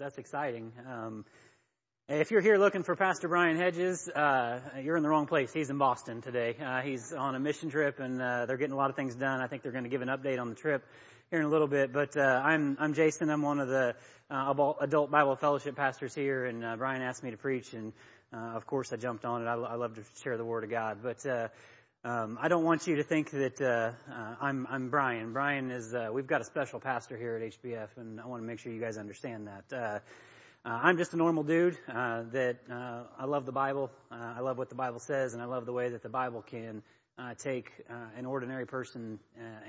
that's exciting. Um, if you're here looking for Pastor Brian Hedges, uh, you're in the wrong place. He's in Boston today. Uh, he's on a mission trip, and uh, they're getting a lot of things done. I think they're going to give an update on the trip here in a little bit. But uh, I'm I'm Jason. I'm one of the uh, adult Bible fellowship pastors here, and uh, Brian asked me to preach, and uh, of course I jumped on it. I, I, love to share the Word of God, but. Um, I don't want you to think that uh, uh, I'm, I'm Brian. Brian is. Uh, we've got a special pastor here at HBF, and I want to make sure you guys understand that. Uh, I'm just a normal dude uh, that uh, I love the Bible. Uh, I love what the Bible says, and I love the way that the Bible can uh, take uh, an ordinary person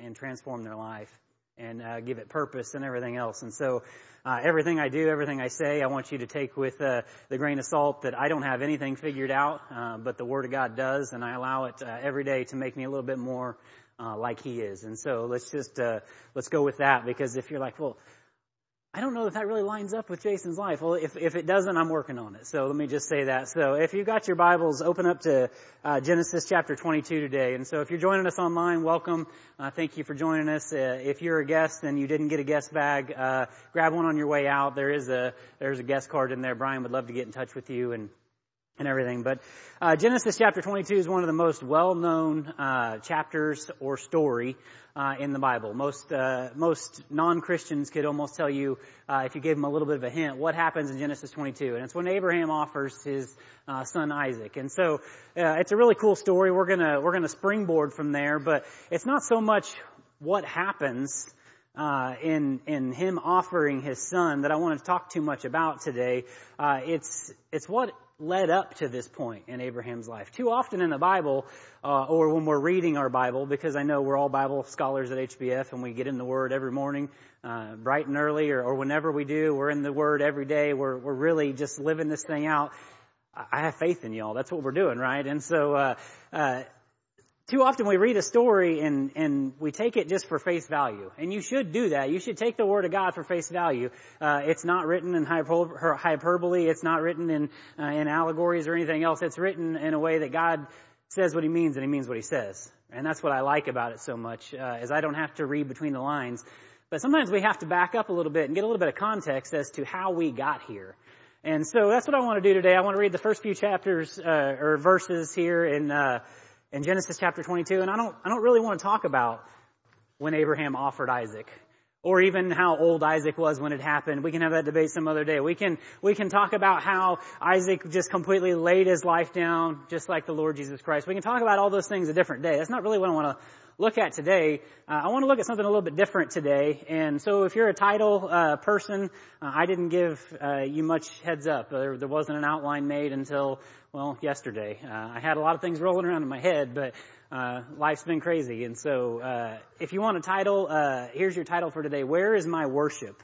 and transform their life and uh, give it purpose and everything else. And so, uh, everything I do, everything I say, I want you to take with uh, the grain of salt that I don't have anything figured out, uh, but the Word of God does, and I allow it every day to make me a little bit more uh like He is. And so, let's just uh let's go with that because if you're like, well I don't know if that really lines up with Jason's life. Well, if, if it doesn't, I'm working on it. So let me just say that. So if you've got your Bibles, open up to uh, Genesis chapter 22 today. And so if you're joining us online, welcome. Uh, thank you for joining us. Uh, if you're a guest and you didn't get a guest bag, uh, grab one on your way out. There is a there's a guest card in there. Brian would love to get in touch with you and and everything. But uh, Genesis chapter 22 is one of the most well-known uh, chapters or story uh, in the Bible. Most uh, most non-Christians could almost tell you uh, if you gave them a little bit of a hint what happens in Genesis 22, and it's when Abraham offers his uh, son Isaac. And so it's a really cool story. We're gonna we're gonna springboard from there, but it's not so much what happens. Uh, in in him offering his son that I want to talk too much about today. Uh, it's it's what led up to this point in Abraham's life. Too often in the Bible, uh, or when we're reading our Bible, because I know we're all Bible scholars at HBF and we get in the Word every morning, uh, bright and early, or, or, whenever we do, we're in the Word every day. We're we're really just living this thing out. I have faith in y'all. That's what we're doing, right? And so. Uh, uh too often we read a story and, and we take it just for face value. And you should do that. You should take the Word of God for face value. Uh, it's not written in hyperbole. It's not written in, uh, in allegories or anything else. It's written in a way that God says what He means and He means what He says. And that's what I like about it so much, uh, is I don't have to read between the lines. But sometimes we have to back up a little bit and get a little bit of context as to how we got here. And so that's what I want to do today. I want to read the first few chapters, uh, or verses here in, uh, in Genesis chapter 22, and I don't, I don't really want to talk about when Abraham offered Isaac or even how old Isaac was when it happened. We can have that debate some other day. We can, we can talk about how Isaac just completely laid his life down, just like the Lord Jesus Christ. We can talk about all those things a different day. That's not really what I want to look at today. Uh, I want to look at something a little bit different today. And so if you're a title uh, person, uh, I didn't give uh, you much heads up. There, there, wasn't an outline made until, well, yesterday. Uh, I had a lot of things rolling around in my head, but uh, life's been crazy. And so if you want a title, here's your title for today. Where is my worship?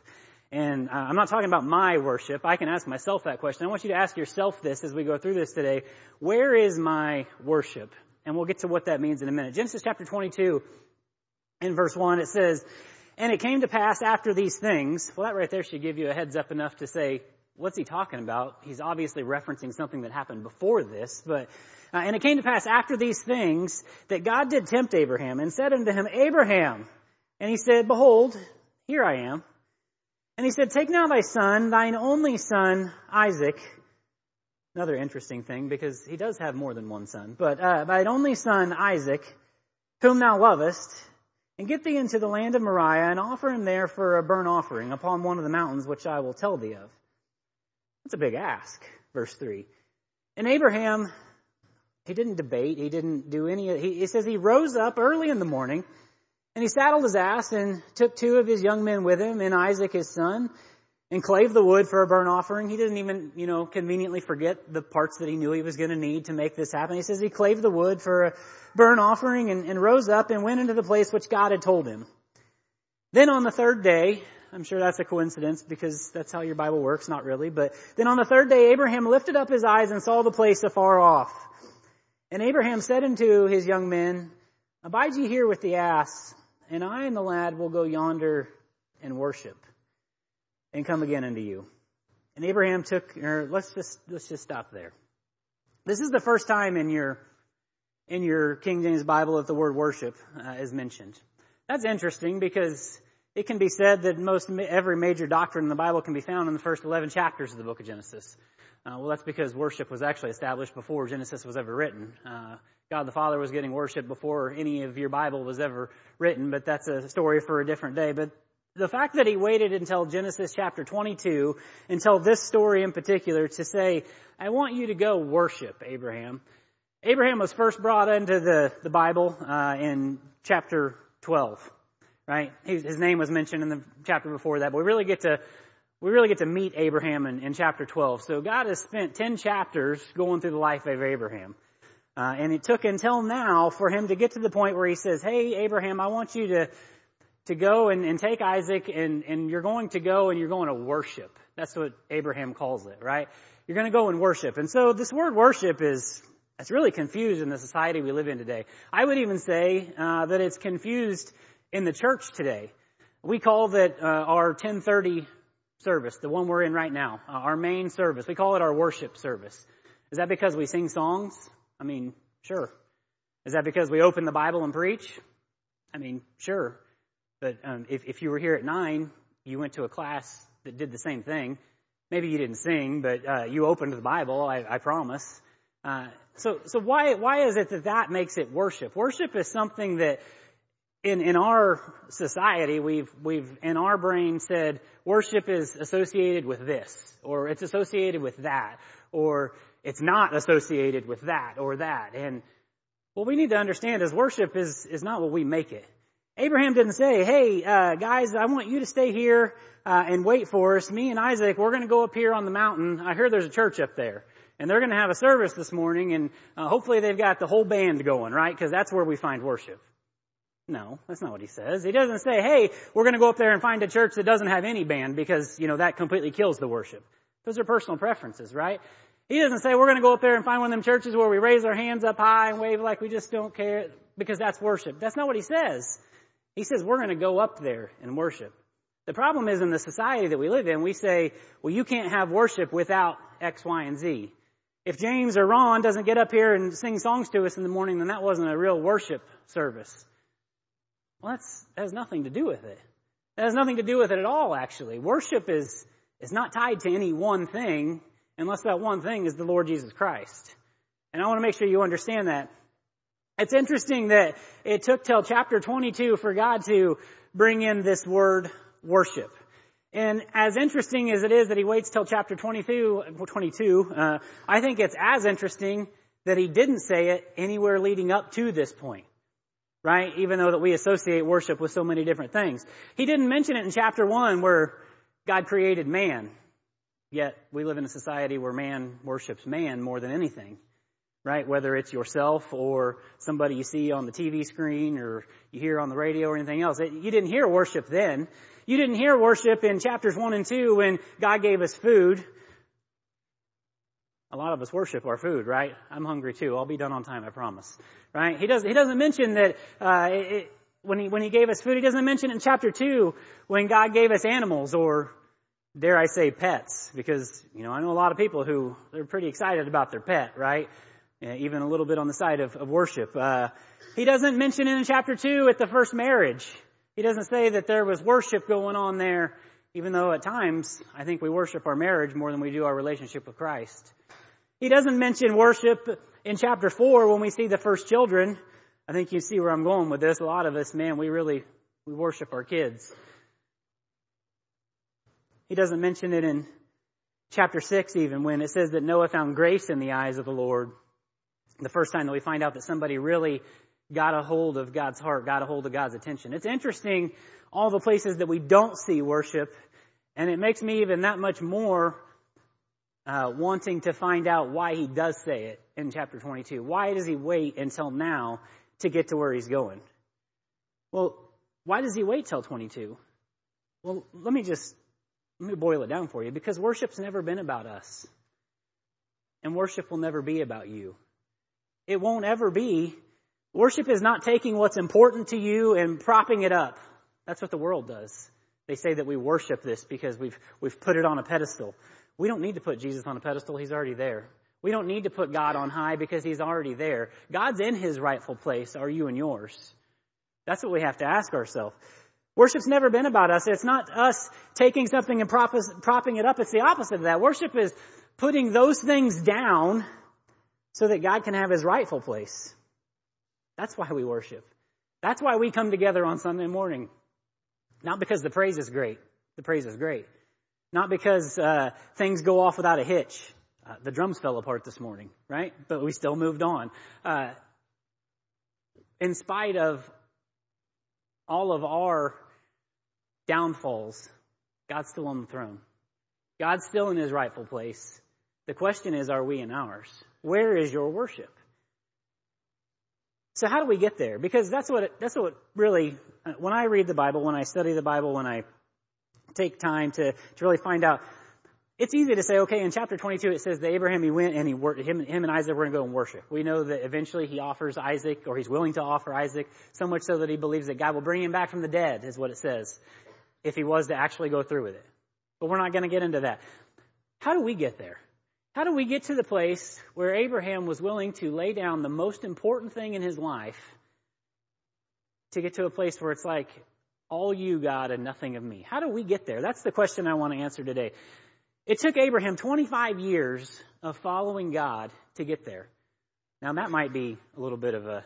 And uh, I'm not talking about my worship. I can ask myself that question. I want you to ask yourself this as we go through this today. Where is my worship? And we'll get to what that means in a minute. Genesis chapter 22, in verse 1, it says, And it came to pass after these things. Well, that right there should give you a heads up enough to say, what's he talking about? He's obviously referencing something that happened before this, but, uh, and it came to pass after these things that God did tempt Abraham and said unto him, Abraham. And he said, Behold, here I am. And he said, Take now thy son, thine only son, Isaac, Another interesting thing, because he does have more than one son. But uh, thine only son, Isaac, whom thou lovest, and get thee into the land of Moriah, and offer him there for a burnt offering upon one of the mountains which I will tell thee of. That's a big ask, verse 3. And Abraham, he didn't debate, he didn't do any, he, he says he rose up early in the morning, and he saddled his ass and took two of his young men with him, and Isaac his son, and clave the wood for a burnt offering. He didn't even, you know, conveniently forget the parts that he knew he was going to need to make this happen. He says he clave the wood for a burnt offering and, and rose up and went into the place which God had told him. Then on the third day, I'm sure that's a coincidence because that's how your Bible works, not really, but then on the third day, Abraham lifted up his eyes and saw the place afar off. And Abraham said unto his young men, Abide ye here with the ass, and I and the lad will go yonder and worship and come again unto you. And Abraham took, or let's just, let's just stop there. This is the first time in your, in your King James Bible that the word worship uh, is mentioned. That's interesting because It can be said that most every major doctrine in the Bible can be found in the first 11 chapters of the book of Genesis. Uh, well, that's because worship was actually established before Genesis was ever written. Uh, God the Father was getting worship before any of your Bible was ever written, but that's a story for a different day. But the fact that he waited until Genesis chapter 22, until this story in particular, to say, I want you to go worship Abraham. Abraham was first brought into the, the Bible uh, in chapter 12, right? His, name was mentioned in the chapter before that, but we really get to we really get to meet Abraham in, in chapter 12. So God has spent 10 chapters going through the life of Abraham. Uh, and it took until now for him to get to the point where he says, Hey, Abraham, I want you to, to go and, and take Isaac and, and you're going to go and you're going to worship. That's what Abraham calls it, right? You're going to go and worship. And so this word worship is, it's really confused in the society we live in today. I would even say, uh, that it's confused in the church today. We call that, uh, our 1030 service, the one we're in right now, uh, our main service. We call it our worship service. Is that because we sing songs? I mean, sure. Is that because we open the Bible and preach? I mean, sure. But um, if, if you were here at nine, you went to a class that did the same thing. Maybe you didn't sing, but uh, you opened the Bible. I, I promise. Uh, so, so why why is it that that makes it worship? Worship is something that in in our society we've we've in our brain said worship is associated with this, or it's associated with that, or it's not associated with that or that. And what we need to understand is worship is, is not what we make it. Abraham didn't say, hey, uh, guys, I want you to stay here uh, and wait for us. Me and Isaac, we're going to go up here on the mountain. I hear there's a church up there. And they're going to have a service this morning, and uh, hopefully they've got the whole band going, right? Because that's where we find worship. No, that's not what he says. He doesn't say, hey, we're going to go up there and find a church that doesn't have any band because, you know, that completely kills the worship. Those are personal preferences, right? He doesn't say we're going to go up there and find one of them churches where we raise our hands up high and wave like we just don't care because that's worship. That's not what he says. He says we're going to go up there and worship. The problem is in the society that we live in, we say, well, you can't have worship without X, Y, and Z. If James or Ron doesn't get up here and sing songs to us in the morning, then that wasn't a real worship service. Well, that's, that has nothing to do with it. That has nothing to do with it at all, actually. Worship is, is not tied to any one thing unless that one thing is the Lord Jesus Christ. And I want to make sure you understand that. It's interesting that it took till chapter 22 for God to bring in this word worship. And as interesting as it is that he waits till chapter 22, 22 uh, I think it's as interesting that he didn't say it anywhere leading up to this point. Right? Even though that we associate worship with so many different things. He didn't mention it in chapter 1 where God created man. Yet we live in a society where man worships man more than anything, right? Whether it's yourself or somebody you see on the TV screen or you hear on the radio or anything else. You didn't hear worship then. You didn't hear worship in chapters 1 and 2 when God gave us food. A lot of us worship our food, right? I'm hungry too. I'll be done on time, I promise. Right? He doesn't, he doesn't mention that, uh, it, when he, when he gave us food, he doesn't mention in chapter 2 when God gave us animals or dare I say pets, because, you know, I know a lot of people who, they're pretty excited about their pet, right? Even a little bit on the side of, of worship. Uh, he doesn't mention in chapter 2 at the first marriage. He doesn't say that there was worship going on there, even though at times I think we worship our marriage more than we do our relationship with Christ. He doesn't mention worship in chapter 4 when we see the first children. I think you see where I'm going with this. A lot of us, man, we really, we worship our kids. He doesn't mention it in chapter 6 even when it says that Noah found grace in the eyes of the Lord. The first time that we find out that somebody really got a hold of God's heart, got a hold of God's attention. It's interesting all the places that we don't see worship, and it makes me even that much more uh, wanting to find out why he does say it in chapter 22. Why does he wait until now to get to where he's going? Well, why does he wait till 22? Well, let me just let me boil it down for you because worship's never been about us. And worship will never be about you. It won't ever be. Worship is not taking what's important to you and propping it up. That's what the world does. They say that we worship this because we've, we've put it on a pedestal. We don't need to put Jesus on a pedestal. He's already there. We don't need to put God on high because He's already there. God's in His rightful place. Are you in yours? That's what we have to ask ourselves. Worship's never been about us. It's not us taking something and propping it up. It's the opposite of that. Worship is putting those things down so that God can have his rightful place. That's why we worship. That's why we come together on Sunday morning. Not because the praise is great. The praise is great. Not because uh, things go off without a hitch. Uh, the drums fell apart this morning, right? But we still moved on. Uh, in spite of all of our downfalls, God's still on the throne. God's still in his rightful place. The question is, are we in ours? Where is your worship? So how do we get there? Because that's what, that's what really, when I read the Bible, when I study the Bible, when I take time to, to really find out, it's easy to say, okay, in chapter 22 it says that Abraham, he went and he worked, him, him and Isaac were going to go and worship. We know that eventually he offers Isaac, or he's willing to offer Isaac, so much so that he believes that God will bring him back from the dead, is what it says if he was to actually go through with it. But we're not going to get into that. How do we get there? How do we get to the place where Abraham was willing to lay down the most important thing in his life to get to a place where it's like, all you, God, and nothing of me? How do we get there? That's the question I want to answer today. It took Abraham 25 years of following God to get there. Now that might be a little bit of a,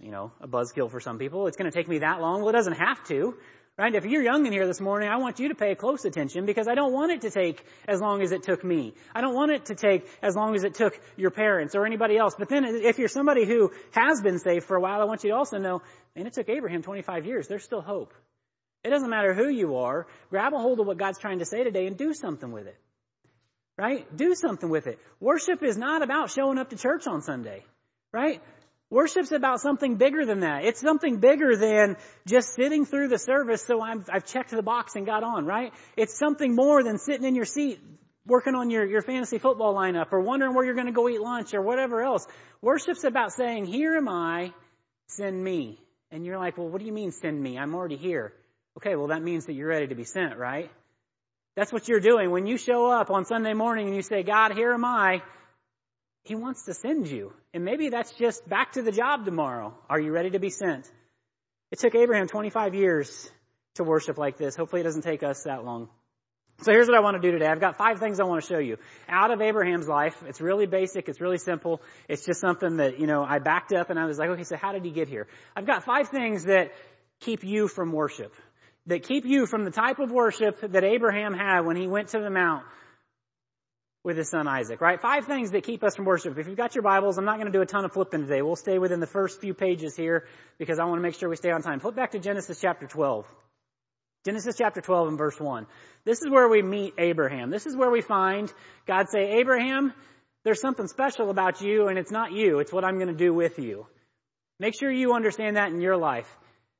you know, a buzzkill for some people. It's going to take me that long. Well, it doesn't have to. Right? If you're young in here this morning, I want you to pay close attention because I don't want it to take as long as it took me. I don't want it to take as long as it took your parents or anybody else. But then if you're somebody who has been saved for a while, I want you to also know, and it took Abraham 25 years. There's still hope. It doesn't matter who you are. Grab a hold of what God's trying to say today and do something with it. Right? Do something with it. Worship is not about showing up to church on Sunday. Right? Worship's about something bigger than that. It's something bigger than just sitting through the service so i have checked the box and got on, right? It's something more than sitting in your seat working on your, your fantasy football lineup or wondering where you're going to go eat lunch or whatever else. Worship's about saying, here am I, send me. And you're like, well, what do you mean send me? I'm already here. Okay, well that means that you're ready to be sent, right? That's what you're doing. When you show up on Sunday morning and you say, God, here am I, he wants to send you. And maybe that's just back to the job tomorrow. Are you ready to be sent? It took Abraham 25 years to worship like this. Hopefully it doesn't take us that long. So here's what I want to do today. I've got five things I want to show you out of Abraham's life. It's really basic. It's really simple. It's just something that, you know, I backed up and I was like, okay, so how did he get here? I've got five things that keep you from worship, that keep you from the type of worship that Abraham had when he went to the mount with his son Isaac, right? Five things that keep us from worship. If you've got your Bibles, I'm not going to do a ton of flipping today. We'll stay within the first few pages here because I want to make sure we stay on time. Flip back to Genesis chapter 12. Genesis chapter 12 and verse 1. This is where we meet Abraham. This is where we find God say, Abraham, there's something special about you and it's not you. It's what I'm going to do with you. Make sure you understand that in your life.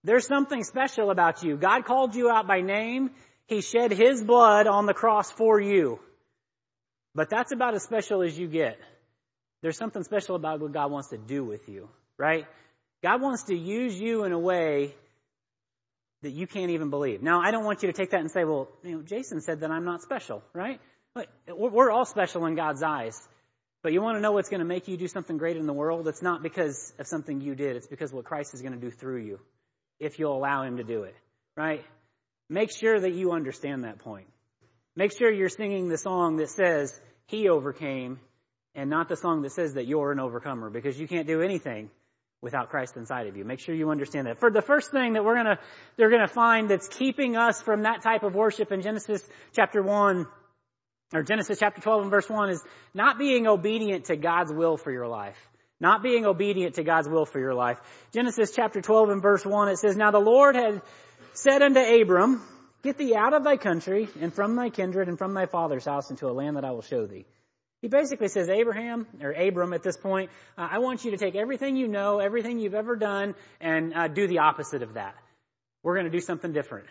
There's something special about you. God called you out by name. He shed His blood on the cross for you. But that's about as special as you get. There's something special about what God wants to do with you, right? God wants to use you in a way that you can't even believe. Now, I don't want you to take that and say, well, you know, Jason said that I'm not special, right? We're all special in God's eyes. But you want to know what's going to make you do something great in the world? It's not because of something you did. It's because what Christ is going to do through you if you'll allow Him to do it, right? Make sure that you understand that point. Make sure you're singing the song that says, he overcame and not the song that says that you're an overcomer because you can't do anything without Christ inside of you. Make sure you understand that. For the first thing that we're gonna, they're gonna find that's keeping us from that type of worship in Genesis chapter 1, or Genesis chapter 12 and verse 1 is not being obedient to God's will for your life. Not being obedient to God's will for your life. Genesis chapter 12 and verse 1, it says, Now the Lord had said unto Abram, Get thee out of thy country and from thy kindred and from thy father's house into a land that I will show thee. He basically says, Abraham, or Abram at this point, uh, I want you to take everything you know, everything you've ever done, and uh, do the opposite of that. We're going to do something different.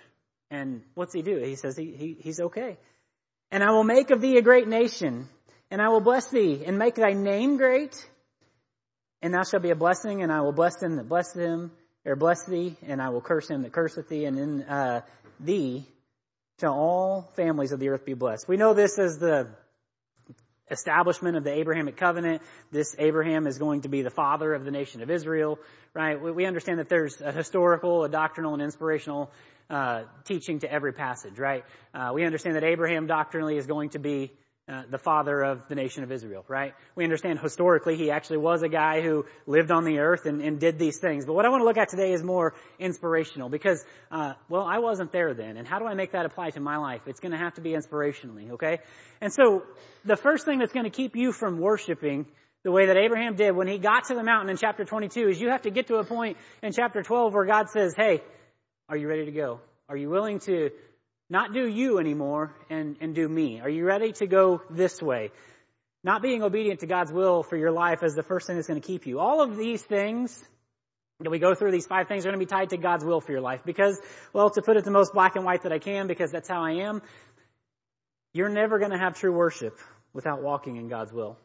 And what's he do? He says he, he, he's okay. And I will make of thee a great nation, and I will bless thee, and make thy name great, and thou shalt be a blessing, and I will bless them that bless them, or bless thee, and I will curse him that curseth thee, and in uh, thee shall all families of the earth be blessed. We know this as the establishment of the Abrahamic covenant. This Abraham is going to be the father of the nation of Israel, right? We understand that there's a historical, a doctrinal, and inspirational uh, teaching to every passage, right? Uh, we understand that Abraham doctrinally is going to be uh, the father of the nation of Israel, right? We understand historically he actually was a guy who lived on the earth and, and did these things. But what I want to look at today is more inspirational because, uh, well, I wasn't there then. And how do I make that apply to my life? It's going to have to be inspirationally, okay? And so the first thing that's going to keep you from worshiping the way that Abraham did when he got to the mountain in chapter 22 is you have to get to a point in chapter 12 where God says, hey, are you ready to go? Are you willing to not do you anymore and, and do me. Are you ready to go this way? Not being obedient to God's will for your life is the first thing that's going to keep you. All of these things that we go through, these five things are going to be tied to God's will for your life because, well, to put it the most black and white that I can because that's how I am, you're never going to have true worship without walking in God's will.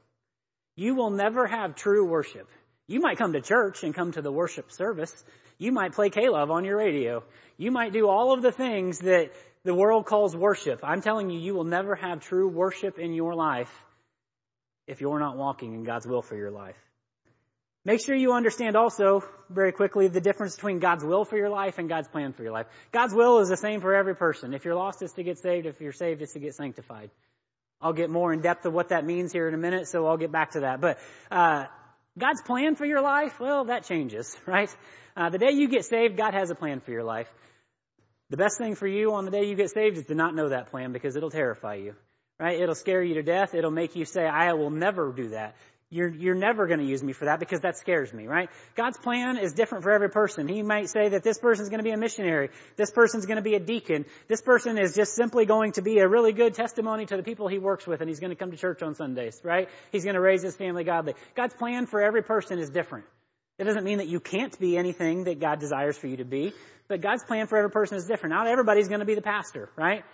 You will never have true worship. You might come to church and come to the worship service. You might play K-Love on your radio. You might do all of the things that the world calls worship. I'm telling you, you will never have true worship in your life if you're not walking in God's will for your life. Make sure you understand also, very quickly, the difference between God's will for your life and God's plan for your life. God's will is the same for every person. If you're lost, it's to get saved. If you're saved, it's to get sanctified. I'll get more in depth of what that means here in a minute, so I'll get back to that. But uh, God's plan for your life, well, that changes, right? Uh, the day you get saved, God has a plan for your life. The best thing for you on the day you get saved is to not know that plan because it'll terrify you, right? It'll scare you to death. It'll make you say, I will never do that. You're, you're never going to use me for that because that scares me, right? God's plan is different for every person. He might say that this person's going to be a missionary. This person's going to be a deacon. This person is just simply going to be a really good testimony to the people he works with and he's going to come to church on Sundays, right? He's going to raise his family godly. God's plan for every person is different. It doesn't mean that you can't be anything that God desires for you to be, but God's plan for every person is different. Not everybody's going to be the pastor, right?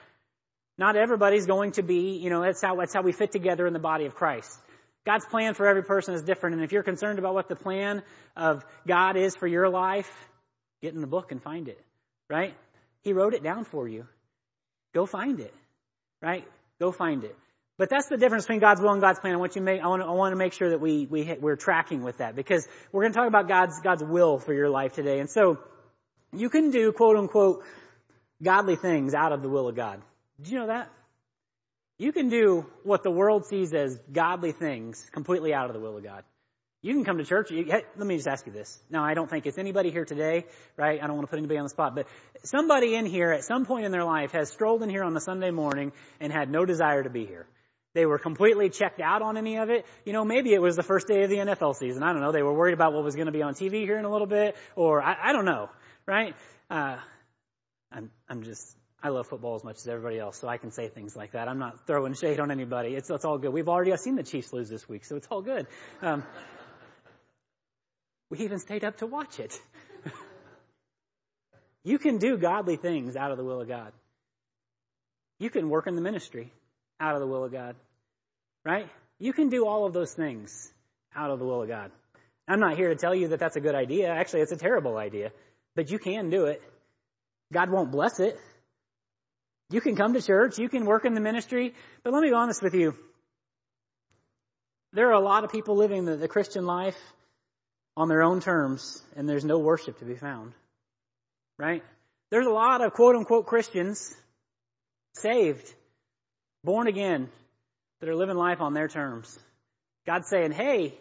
Not everybody's going to be, you know, that's how, that's how we fit together in the body of Christ. God's plan for every person is different. And if you're concerned about what the plan of God is for your life, get in the book and find it, right? He wrote it down for you. Go find it, right? Go find it. But that's the difference between God's will and God's plan. I want you make, I want to, I want to make sure that we, we, we're tracking with that because we're going to talk about God's, God's will for your life today. And so you can do quote unquote godly things out of the will of God. Did you know that? You can do what the world sees as godly things completely out of the will of God. You can come to church. You, hey, let me just ask you this. Now, I don't think it's anybody here today, right? I don't want to put anybody on the spot, but somebody in here at some point in their life has strolled in here on the Sunday morning and had no desire to be here. They were completely checked out on any of it. You know, maybe it was the first day of the NFL season. I don't know. They were worried about what was going to be on TV here in a little bit, or I, I don't know, right? Uh, I'm, I'm just, I love football as much as everybody else, so I can say things like that. I'm not throwing shade on anybody. It's, it's all good. We've already seen the Chiefs lose this week, so it's all good. Um, we even stayed up to watch it. you can do godly things out of the will of God. You can work in the ministry out of the will of God. Right? You can do all of those things out of the will of God. I'm not here to tell you that that's a good idea. Actually, it's a terrible idea. But you can do it. God won't bless it. You can come to church. You can work in the ministry. But let me be honest with you. There are a lot of people living the, the Christian life on their own terms, and there's no worship to be found. Right? There's a lot of quote unquote Christians saved, born again, that are living life on their terms. God's saying, hey,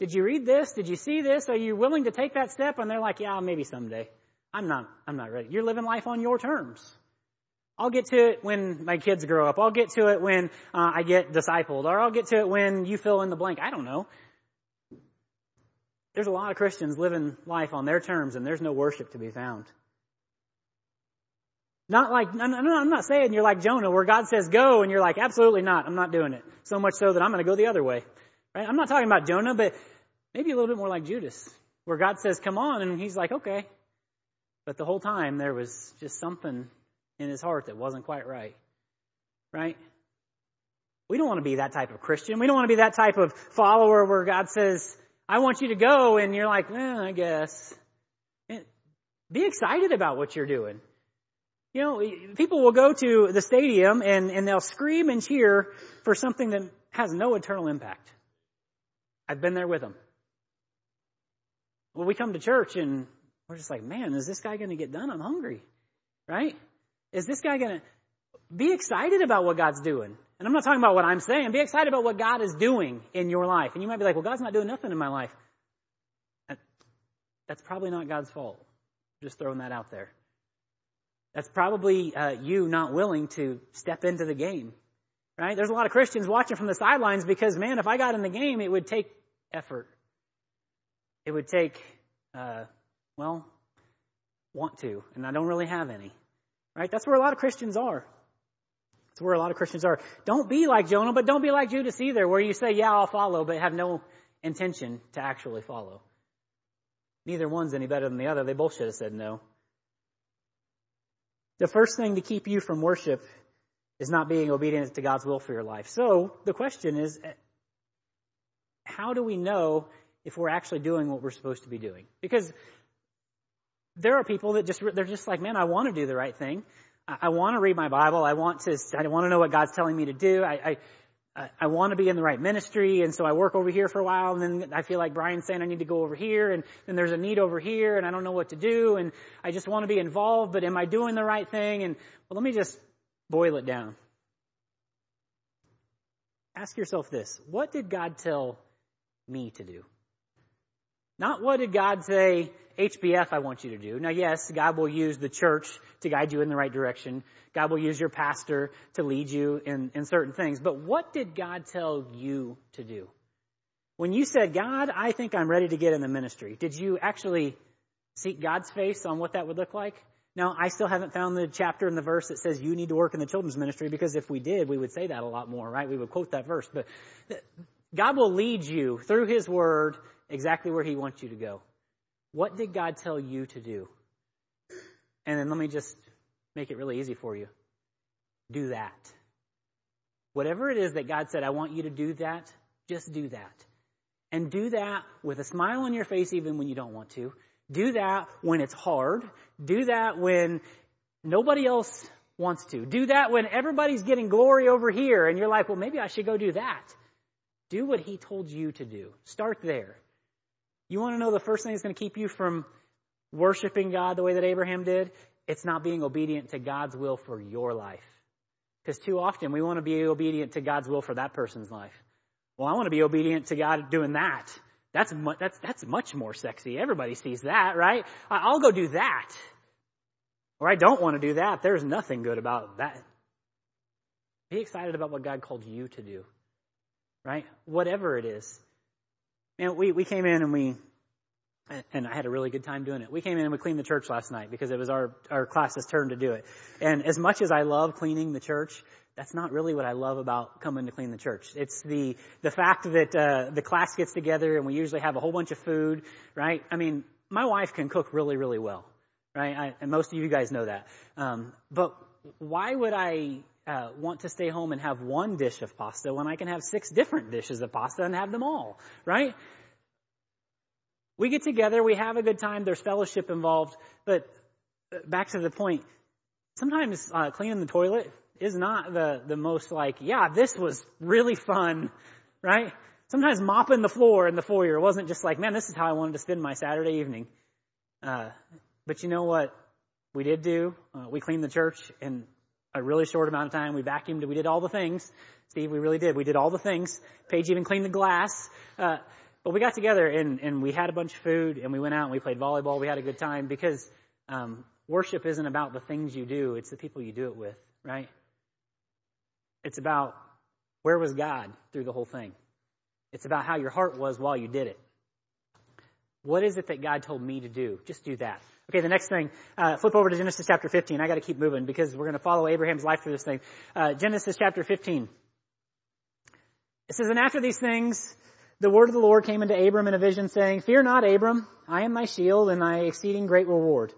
did you read this? Did you see this? Are you willing to take that step? And they're like, yeah, maybe someday. I'm not, I'm not ready. You're living life on your terms. I'll get to it when my kids grow up. I'll get to it when uh, I get discipled, or I'll get to it when you fill in the blank. I don't know. There's a lot of Christians living life on their terms, and there's no worship to be found. Not like, I'm not saying you're like Jonah where God says go and you're like, absolutely not, I'm not doing it. So much so that I'm going to go the other way. Right? I'm not talking about Jonah, but maybe a little bit more like Judas where God says come on and he's like, okay. But the whole time there was just something in his heart that wasn't quite right. Right? We don't want to be that type of Christian. We don't want to be that type of follower where God says, I want you to go and you're like, eh, I guess. Be excited about what you're doing. You know, people will go to the stadium and, and they'll scream and cheer for something that has no eternal impact. I've been there with them. Well, we come to church and we're just like, man, is this guy going to get done? I'm hungry. Right? Is this guy going to be excited about what God's doing? And I'm not talking about what I'm saying. Be excited about what God is doing in your life. And you might be like, well, God's not doing nothing in my life. That's probably not God's fault. Just throwing that out there. That's probably uh, you not willing to step into the game. Right? There's a lot of Christians watching from the sidelines because, man, if I got in the game, it would take effort. It would take, uh, well, want to, and I don't really have any. Right? That's where a lot of Christians are. That's where a lot of Christians are. Don't be like Jonah, but don't be like Judas either, where you say, yeah, I'll follow, but have no intention to actually follow. Neither one's any better than the other. They both should have said no. The first thing to keep you from worship is not being obedient to God's will for your life. So the question is, eh, how do we know if we're actually doing what we're supposed to be doing? Because there are people that just, they're just like, man, I want to do the right thing. I, I want to read my Bible. I want to, I want to know what God's telling me to do. I, I I, want to be in the right ministry, and so I work over here for a while, and then I feel like Brian's saying I need to go over here, and then there's a need over here, and I don't know what to do, and I just want to be involved, but am I doing the right thing? And well, let me just boil it down. Ask yourself this: What did God tell me to do? Not what did God say, HBF, I want you to do. Now, yes, God will use the church to guide you in the right direction. God will use your pastor to lead you in, in certain things. But what did God tell you to do? When you said, God, I think I'm ready to get in the ministry, did you actually seek God's face on what that would look like? Now, I still haven't found the chapter and the verse that says you need to work in the children's ministry because if we did, we would say that a lot more, right? We would quote that verse. But God will lead you through His Word exactly where He wants you to go. What did God tell you to do? And then let me just make it really easy for you. Do that. Whatever it is that God said, I want you to do that, just do that. And do that with a smile on your face even when you don't want to. Do that when it's hard. Do that when nobody else wants to. Do that when everybody's getting glory over here and you're like, well, maybe I should go do that. Do what he told you to do. Start there. You want to know the first thing that's going to keep you from worshiping God the way that Abraham did? It's not being obedient to God's will for your life. Because too often we want to be obedient to God's will for that person's life. Well, I want to be obedient to God doing that. That's mu- that's that's much more sexy. Everybody sees that, right? I'll go do that. Or I don't want to do that. There's nothing good about that. Be excited about what God called you to do. Right? Whatever it is. And we, we came in and we and I had a really good time doing it. We came in and we cleaned the church last night because it was our, our class's turn to do it. And as much as I love cleaning the church, that's not really what I love about coming to clean the church. It's the, the fact that, uh, the class gets together and we usually have a whole bunch of food, right? I mean, my wife can cook really, really well, right? I, and most of you guys know that. Um, but why would I, uh, want to stay home and have one dish of pasta when I can have six different dishes of pasta and have them all, right? We get together, we have a good time, there's fellowship involved, but back to the point, sometimes uh, cleaning the toilet is not the, the most like, yeah, this was really fun, right? Sometimes mopping the floor in the foyer wasn't just like, man, this is how I wanted to spend my Saturday evening. Uh, but you know what we did do? Uh, we cleaned the church in a really short amount of time. We vacuumed, we did all the things. Steve, we really did. We did all the things. Paige even cleaned the glass. Uh, but we got together and, and we had a bunch of food and we went out and we played volleyball. We had a good time because um, worship isn't about the things you do, it's the people you do it with, right? It's about where was God through the whole thing. It's about how your heart was while you did it. What is it that God told me to do? Just do that. Okay, the next thing, uh, flip over to Genesis chapter 15. I gotta keep moving because we're gonna follow Abraham's life through this thing. Uh, Genesis chapter 15. It says, and after these things, the word of the Lord came into Abram in a vision saying, Fear not, Abram, I am thy shield and thy exceeding great reward.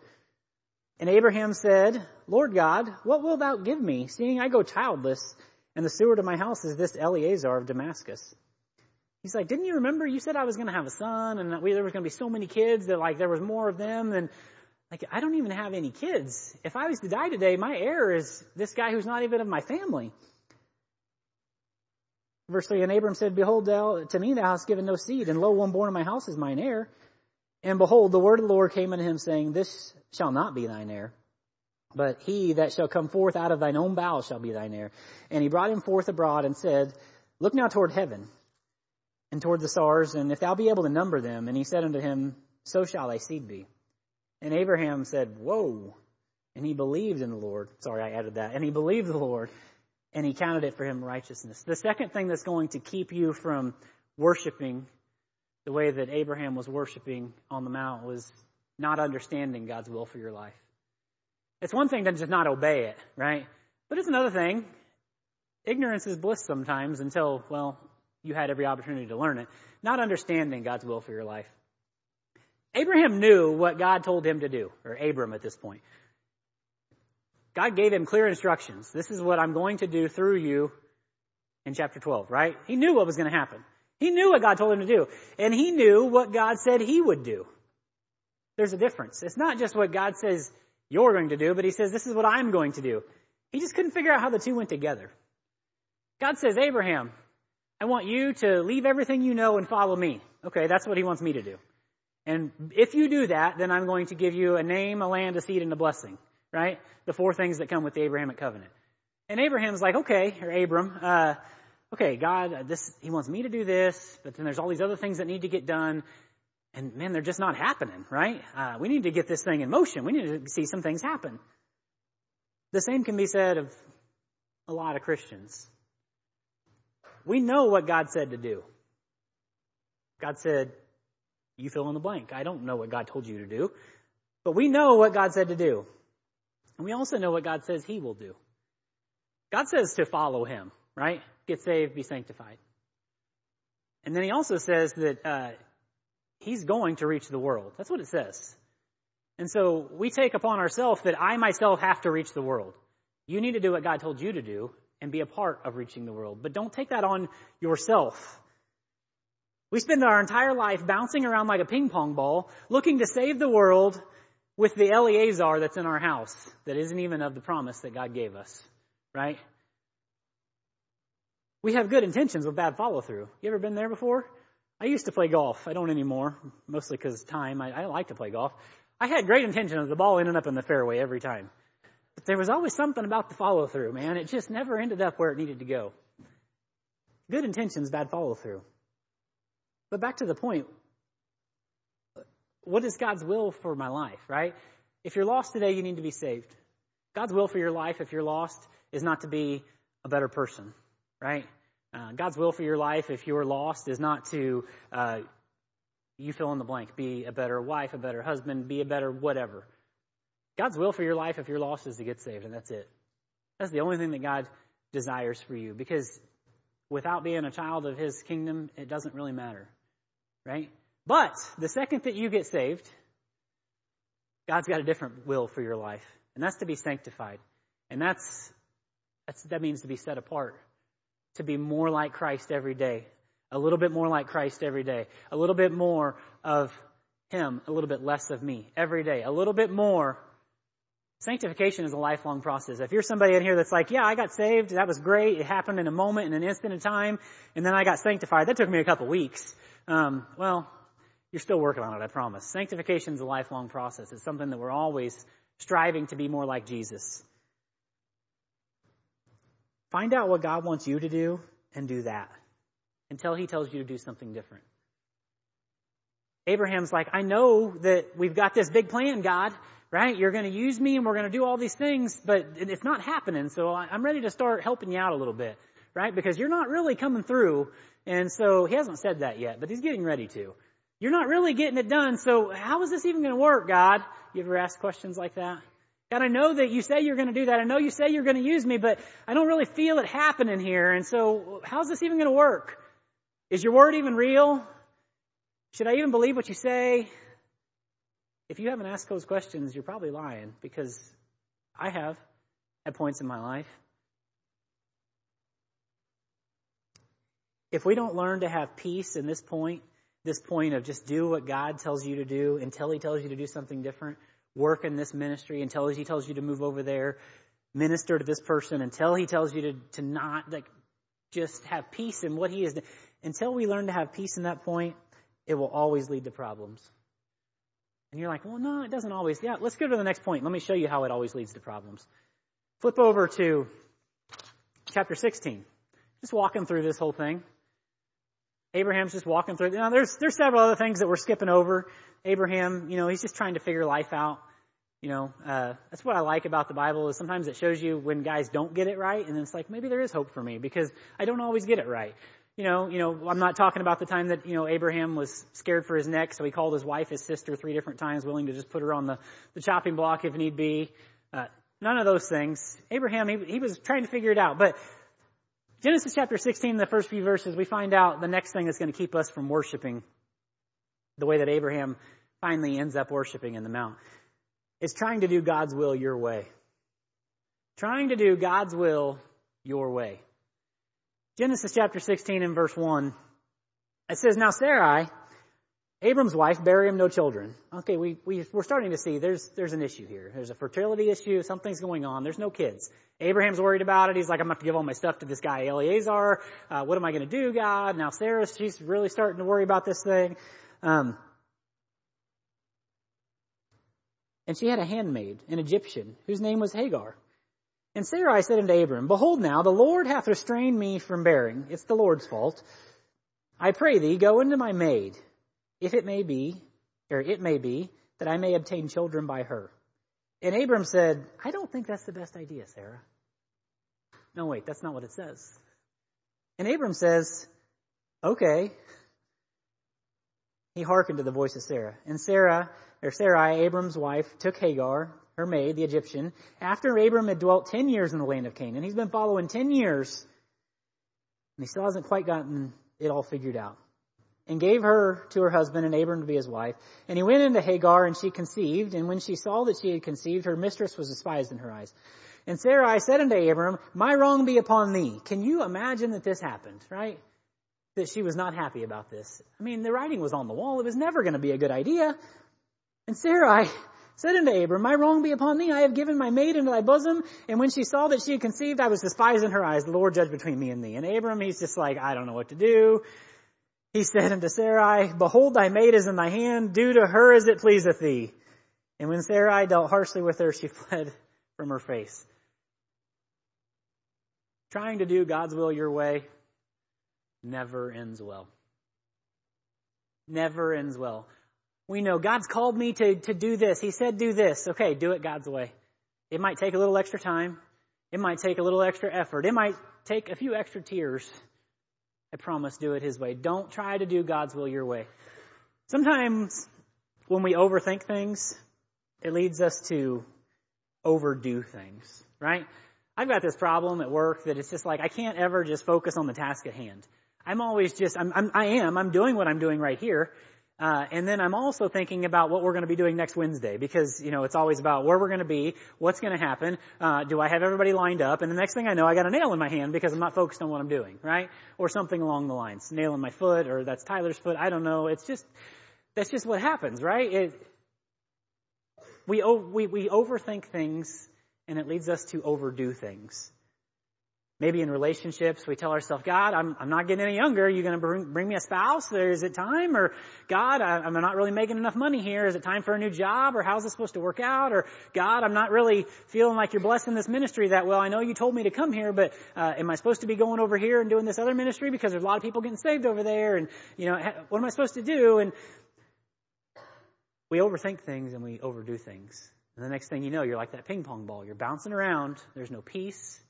And Abraham said, Lord God, what wilt thou give me, seeing I go childless, and the steward of my house is this Eleazar of Damascus? He's like, didn't you remember you said I was going to have a son and we, there was going to be so many kids that like there was more of them and like I don't even have any kids. If I was to die today, my heir is this guy who's not even of my family. Verse 3, And Abram said, Behold, thou, to me thou hast given no seed, and lo, one born in my house is mine heir. And behold, the word of the Lord came unto him, saying, This shall not be thine heir, but he that shall come forth out of thine own bowels shall be thine heir. And he brought him forth abroad and said, Look now toward heaven and toward the stars, and if thou be able to number them. And he said unto him, So shall thy seed be. And Abraham said, Whoa. And he believed in the Lord. Sorry, I added that. And he believed the Lord, and he counted it for him righteousness. The second thing that's going to keep you from worshiping the way that Abraham was worshiping on the mount was not understanding God's will for your life. It's one thing to just not obey it, right? But it's another thing. Ignorance is bliss sometimes until, well, you had every opportunity to learn it. Not understanding God's will for your life. Abraham knew what God told him to do, or Abram at this point. God gave him clear instructions. This is what I'm going to do through you in chapter 12, right? He knew what was going to happen. He knew what God told him to do. And he knew what God said he would do. There's a difference. It's not just what God says you're going to do, but he says, this is what I'm going to do. He just couldn't figure out how the two went together. God says, Abraham, I want you to leave everything you know and follow me. Okay, that's what he wants me to do. And if you do that, then I'm going to give you a name, a land, a seed, and a blessing. Right? The four things that come with the Abrahamic covenant. And Abraham's like, okay, or Abram, uh, okay, God, this, he wants me to do this, but then there's all these other things that need to get done. And man, they're just not happening, right? Uh, we need to get this thing in motion. We need to see some things happen. The same can be said of a lot of Christians. We know what God said to do. God said, you fill in the blank. I don't know what God told you to do, but we know what God said to do. And we also know what God says He will do. God says to follow Him, right? Get saved, be sanctified. And then He also says that uh, He's going to reach the world. That's what it says. And so we take upon ourselves that I myself have to reach the world. You need to do what God told you to do and be a part of reaching the world. But don't take that on yourself. We spend our entire life bouncing around like a ping pong ball, looking to save the world with the Eleazar that's in our house that isn't even of the promise that God gave us. Right? We have good intentions with bad follow through. You ever been there before? I used to play golf. I don't anymore, mostly because time. I, I like to play golf. I had great intentions. The ball ended up in the fairway every time. But there was always something about the follow through, man. It just never ended up where it needed to go. Good intentions, bad follow through. But back to the point. What is God's will for my life, right? If you're lost today, you need to be saved. God's will for your life, if you're lost, is not to be a better person, right? Uh, God's will for your life, if you're lost, is not to, uh, you fill in the blank, be a better wife, a better husband, be a better whatever. God's will for your life, if you're lost, is to get saved, and that's it. That's the only thing that God desires for you, because without being a child of His kingdom, it doesn't really matter, right? But the second that you get saved, God's got a different will for your life, and that's to be sanctified, and that's, that's that means to be set apart to be more like Christ every day. A little bit more like Christ every day. A little bit more of Him, a little bit less of me every day. A little bit more. Sanctification is a lifelong process. If you're somebody in here that's like, yeah, I got saved, that was great, it happened in a moment, in an instant of time, and then I got sanctified, that took me a couple weeks. Um, well, you're still working on it, I promise. Sanctification is a lifelong process. It's something that we're always striving to be more like Jesus. Find out what God wants you to do and do that until he tells you to do something different. Abraham's like, I know that we've got this big plan, God, right? You're going to use me and we're going to do all these things, but it's not happening. So I'm ready to start helping you out a little bit, right? Because you're not really coming through. And so he hasn't said that yet, but he's getting ready to. You're not really getting it done. So how is this even going to work, God? You ever ask questions like that? God, I know that you say you're going to do that. I know you say you're going to use me, but I don't really feel it happening here. And so how's this even going to work? Is your word even real? Should I even believe what you say? If you haven't asked those questions, you're probably lying because I have at points in my life. If we don't learn to have peace in this point, this point of just do what God tells you to do until He tells you to do something different, work in this ministry until he tells you to move over there, minister to this person until he tells you to, to not, like, just have peace in what he is. Until we learn to have peace in that point, it will always lead to problems. And you're like, well, no, it doesn't always. Yeah, let's go to the next point. Let me show you how it always leads to problems. Flip over to chapter 16. Just walking through this whole thing. Abraham's just walking through. Now, there's there's several other things that we're skipping over. Abraham, you know, he's just trying to figure life out. You know, uh, that's what I like about the Bible is sometimes it shows you when guys don't get it right, and then it's like maybe there is hope for me because I don't always get it right. You know, you know, I'm not talking about the time that you know Abraham was scared for his neck, so he called his wife his sister three different times, willing to just put her on the the chopping block if need be. Uh, none of those things. Abraham, he, he was trying to figure it out, but Genesis chapter 16, the first few verses, we find out the next thing that's going to keep us from worshiping the way that Abraham finally ends up worshiping in the mount is trying to do God's will your way. Trying to do God's will your way. Genesis chapter 16 and verse 1. It says, Now Sarai, Abram's wife, bare him no children. Okay, we, we, we're starting to see there's, there's an issue here. There's a fertility issue. Something's going on. There's no kids. Abraham's worried about it. He's like, I'm to have to give all my stuff to this guy, Eleazar. Uh, what am I going to do, God? Now Sarah, she's really starting to worry about this thing. Um, And she had a handmaid, an Egyptian, whose name was Hagar. And Sarai said unto Abram, Behold now, the Lord hath restrained me from bearing. It's the Lord's fault. I pray thee, go into my maid, if it may be, or it may be, that I may obtain children by her. And Abram said, I don't think that's the best idea, Sarah. No, wait, that's not what it says. And Abram says, Okay. He hearkened to the voice of Sarah. And Sarah or Sarai, Abram's wife, took Hagar, her maid, the Egyptian, after Abram had dwelt 10 years in the land of Canaan. He's been following 10 years, and he still hasn't quite gotten it all figured out. And gave her to her husband and Abram to be his wife. And he went into Hagar and she conceived, and when she saw that she had conceived, her mistress was despised in her eyes. And Sarai said unto Abram, My wrong be upon thee. Can you imagine that this happened, right? That she was not happy about this. I mean, the writing was on the wall. It was never going to be a good idea. And Sarai said unto Abram, My wrong be upon thee. I have given my maid into thy bosom. And when she saw that she had conceived, I was despised in her eyes. The Lord judge between me and thee. And Abram, he's just like, I don't know what to do. He said unto Sarai, Behold, thy maid is in thy hand. Do to her as it pleaseth thee. And when Sarai dealt harshly with her, she fled from her face. Trying to do God's will your way never ends well. Never ends well. We know God's called me to, to do this. He said do this. Okay, do it God's way. It might take a little extra time. It might take a little extra effort. It might take a few extra tears. I promise do it His way. Don't try to do God's will your way. Sometimes when we overthink things, it leads us to overdo things, right? I've got this problem at work that it's just like I can't ever just focus on the task at hand. I'm always just, I'm, I'm I am, I'm doing what I'm doing right here, uh, and then I'm also thinking about what we're going to be doing next Wednesday because, you know, it's always about where we're going to be, what's going to happen, uh, do I have everybody lined up, and the next thing I know, I got a nail in my hand because I'm not focused on what I'm doing, right? Or something along the lines. Nail in my foot, or that's Tyler's foot, I don't know. It's just, that's just what happens, right? It, we, we, we overthink things, and it leads us to overdo things. Maybe in relationships, we tell ourselves, God, I'm, I'm not getting any younger. Are you going to bring, bring me a spouse? Or is it time? Or God, I, I'm not really making enough money here. Is it time for a new job? Or how's this supposed to work out? Or God, I'm not really feeling like you're blessing this ministry that well. I know you told me to come here, but uh, am I supposed to be going over here and doing this other ministry because there's a lot of people getting saved over there? And you know, what am I supposed to do? And we overthink things and we overdo things. And the next thing you know, you're like that ping pong ball. You're bouncing around. There's no peace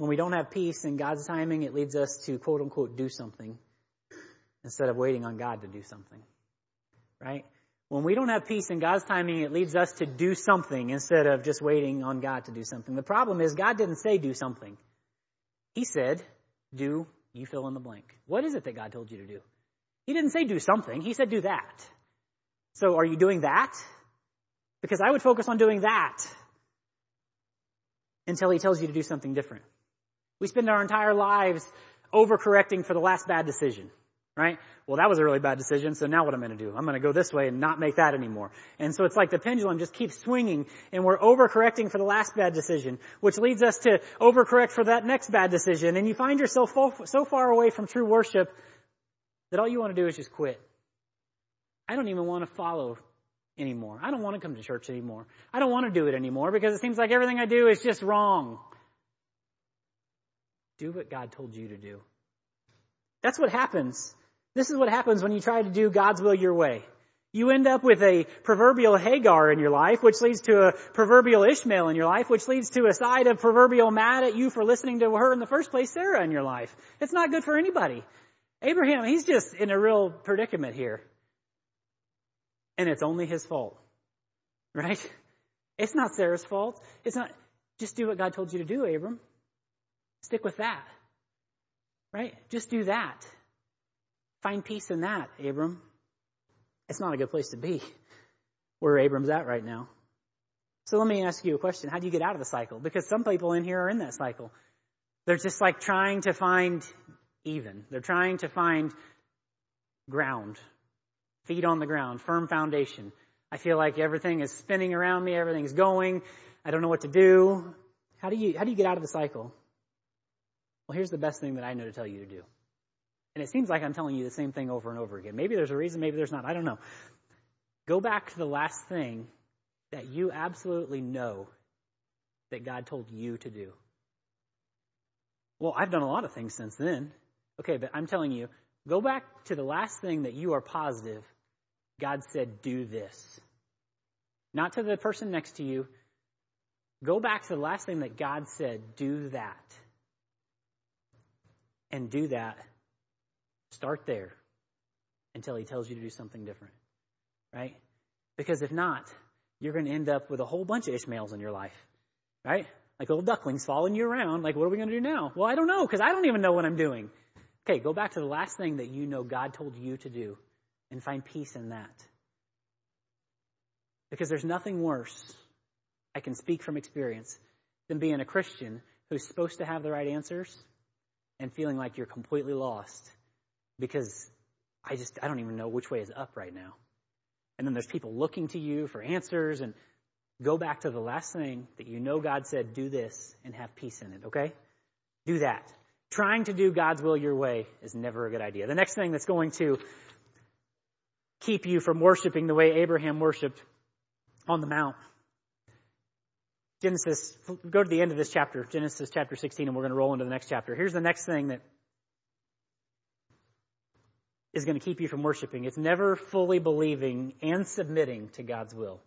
when we don't have peace in God's timing, it leads us to quote unquote do something instead of waiting on God to do something. Right? When we don't have peace in God's timing, it leads us to do something instead of just waiting on God to do something. The problem is God didn't say do something. He said, do, you fill in the blank. What is it that God told you to do? He didn't say do something. He said do that. So are you doing that? Because I would focus on doing that until he tells you to do something different. We spend our entire lives overcorrecting for the last bad decision, right? Well, that was a really bad decision, so now what I'm to do? I'm to go this way and not make that anymore. And so it's like the pendulum just keeps swinging, and we're overcorrecting for the last bad decision, which leads us to overcorrect for that next bad decision, and you find yourself so far away from true worship that all you want to do is just quit. I don't even want to follow anymore. I don't want to come to church anymore. I don't want to do it anymore because it seems like everything I do is just wrong. Do what God told you to do. That's what happens. This is what happens when you try to do God's will your way. You end up with a proverbial Hagar in your life, which leads to a proverbial Ishmael in your life, which leads to a side of proverbial mad at you for listening to her in the first place, Sarah in your life. It's not good for anybody. Abraham, he's just in a real predicament here. And it's only his fault. Right? It's not Sarah's fault. It's not, just do what God told you to do, Abram. Stick with that. Right? Just do that. Find peace in that, Abram. It's not a good place to be where Abram's at right now. So let me ask you a question. How do you get out of the cycle? Because some people in here are in that cycle. They're just like trying to find even. They're trying to find ground, feet on the ground, firm foundation. I feel like everything is spinning around me, everything's going. I don't know what to do. How do you, how do you get out of the cycle? Well, here's the best thing that I know to tell you to do. And it seems like I'm telling you the same thing over and over again. Maybe there's a reason, maybe there's not. I don't know. Go back to the last thing that you absolutely know that God told you to do. Well, I've done a lot of things since then. Okay, but I'm telling you, go back to the last thing that you are positive God said, do this. Not to the person next to you. Go back to the last thing that God said, do that. And do that. Start there until He tells you to do something different. Right? Because if not, you're going to end up with a whole bunch of Ishmaels in your life. Right? Like little ducklings following you around. Like, what are we going to do now? Well, I don't know because I don't even know what I'm doing. Okay, go back to the last thing that you know God told you to do and find peace in that. Because there's nothing worse, I can speak from experience, than being a Christian who's supposed to have the right answers and feeling like you're completely lost because I just, I don't even know which way is up right now. And then there's people looking to you for answers and go back to the last thing that you know God said, do this and have peace in it, okay? Do that. Trying to do God's will your way is never a good idea. The next thing that's going to keep you from worshiping the way Abraham worshiped on the Mount. Genesis, go to the end of this chapter, Genesis chapter 16, and we're going to roll into the next chapter. Here's the next thing that is going to keep you from worshiping. It's never fully believing and submitting to God's will.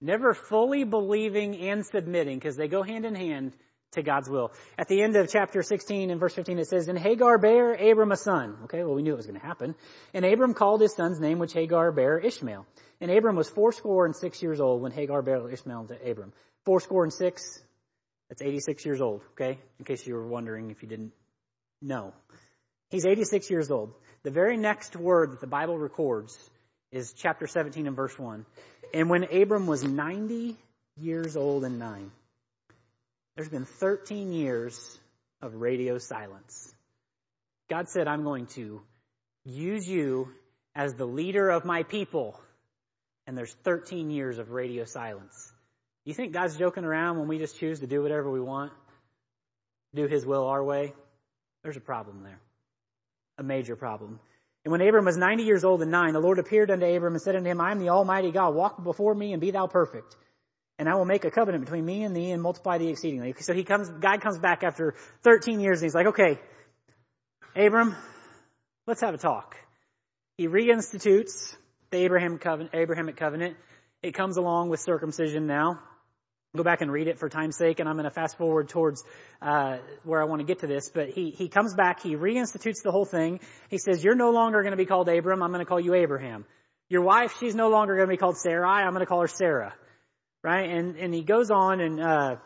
Never fully believing and submitting, because they go hand in hand to God's will. At the end of chapter 16 and verse 15 it says, And Hagar bare Abram a son. Okay, well we knew it was going to happen. And Abram called his son's name, which Hagar bare Ishmael. And Abram was fourscore and six years old when Hagar bare Ishmael to Abram. Fourscore and six, that's 86 years old, okay? In case you were wondering if you didn't know. He's 86 years old. The very next word that the Bible records is chapter 17 and verse 1. And when Abram was 90 years old and nine, there's been 13 years of radio silence. God said, I'm going to use you as the leader of my people. And there's 13 years of radio silence. You think God's joking around when we just choose to do whatever we want? Do His will our way? There's a problem there. A major problem. And when Abram was 90 years old and nine, the Lord appeared unto Abram and said unto him, I am the Almighty God. Walk before me and be thou perfect and I will make a covenant between me and thee and multiply thee exceedingly. So he comes, God comes back after 13 years and he's like, okay, Abram, let's have a talk. He reinstitutes the Abraham covenant, Abrahamic covenant. It comes along with circumcision now. Go back and read it for time's sake, and I'm going to fast forward towards uh, where I want to get to this. But he he comes back, he reinstitutes the whole thing. He says, "You're no longer going to be called Abram. I'm going to call you Abraham. Your wife, she's no longer going to be called Sarai. I'm going to call her Sarah." right? And and he goes on and uh,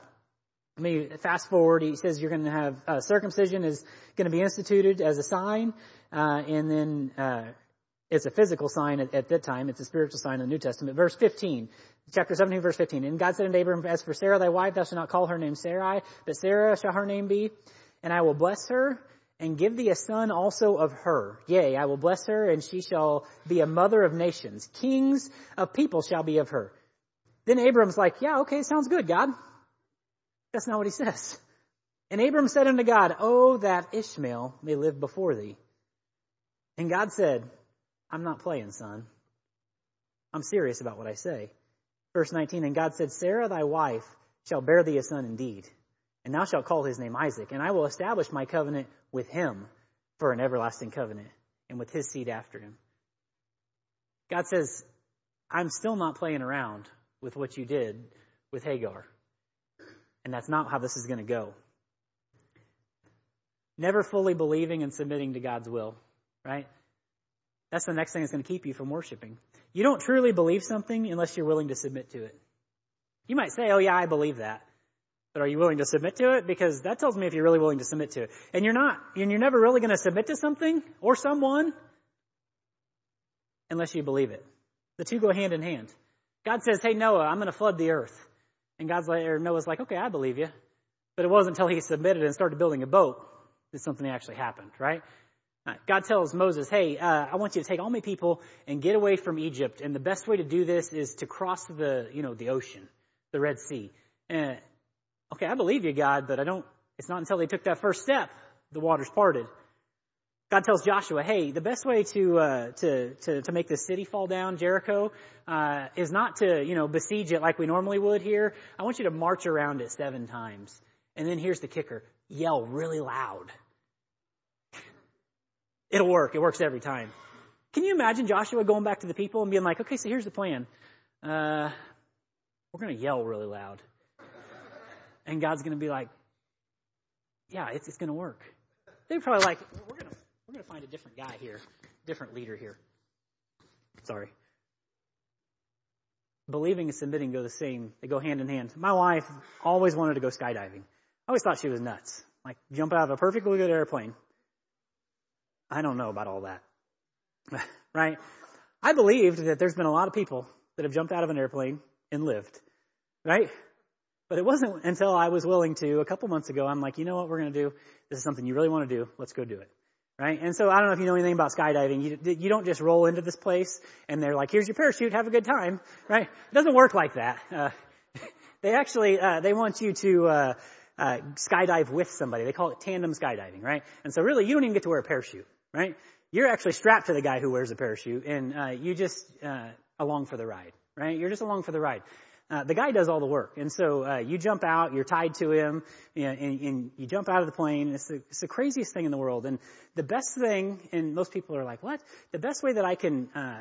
let me fast forward. He says you're going to have uh, circumcision is going to be instituted as a sign, uh, and then uh, it's a physical sign at, at, that time. It's a spiritual sign in the New Testament. Verse 15, chapter 17, verse 15. And God said unto Abram, As for Sarah thy wife, thou shalt not call her name Sarai, but Sarah shall her name be, and I will bless her, and give thee a son also of her. Yea, I will bless her, and she shall be a mother of nations. Kings of people shall be of her. Then Abram's like, yeah, okay, sounds good, God. That's not what he says. And Abram said unto God, Oh, that Ishmael may live before thee. And God said, I'm not playing, son. I'm serious about what I say. Verse 19, and God said, Sarah thy wife shall bear thee a son indeed, and thou shalt call his name Isaac, and I will establish my covenant with him for an everlasting covenant, and with his seed after him. God says, I'm still not playing around with what you did with Hagar. And that's not how this is going to go. Never fully believing and submitting to God's will, right? That's the next thing that's going to keep you from worshiping. You don't truly believe something unless you're willing to submit to it. You might say, oh yeah, I believe that. But are you willing to submit to it? Because that tells me if you're really willing to submit to it. And you're not, and you're never really going to submit to something or someone unless you believe it. The two go hand in hand. God says, hey Noah, I'm going to flood the earth. And God's like, or Noah's like, okay, I believe you. But it wasn't until he submitted and started building a boat that something actually happened, right? God tells Moses, hey, uh, I want you to take all my people and get away from Egypt. And the best way to do this is to cross the, you know, the ocean, the Red Sea. And, okay, I believe you, God, but I don't, it's not until they took that first step, the waters parted. God tells Joshua, hey, the best way to, uh, to, to, to make the city fall down, Jericho, uh, is not to, you know, besiege it like we normally would here. I want you to march around it seven times. And then here's the kicker. Yell really loud. It'll work. It works every time. Can you imagine Joshua going back to the people and being like, okay, so here's the plan. Uh, we're going to yell really loud. And God's going to be like, yeah, it's, it's going to work. They're probably like, we're going to, we're going to find a different guy here, different leader here. Sorry. Believing and submitting go the same. They go hand in hand. My wife always wanted to go skydiving. I always thought she was nuts. Like jump out of a perfectly good airplane. I don't know about all that. right? I believed that there's been a lot of people that have jumped out of an airplane and lived. Right? But it wasn't until I was willing to, a couple months ago, I'm like, you know what we're going to do? This is something you really want to do. Let's go do it. Right? And so I don't know if you know anything about skydiving. You, you don't just roll into this place and they're like, here's your parachute, have a good time. Right? It doesn't work like that. Uh, they actually, uh, they want you to, uh, uh, skydive with somebody. They call it tandem skydiving, right? And so really, you don't even get to wear a parachute right? You're actually strapped to the guy who wears a parachute, and uh, you just uh, along for the ride, right? You're just along for the ride. Uh, the guy does all the work, and so uh, you jump out, you're tied to him, and, and, and you jump out of the plane. It's the, it's the, craziest thing in the world, and the best thing, and most people are like, "What?" The best way that I can uh,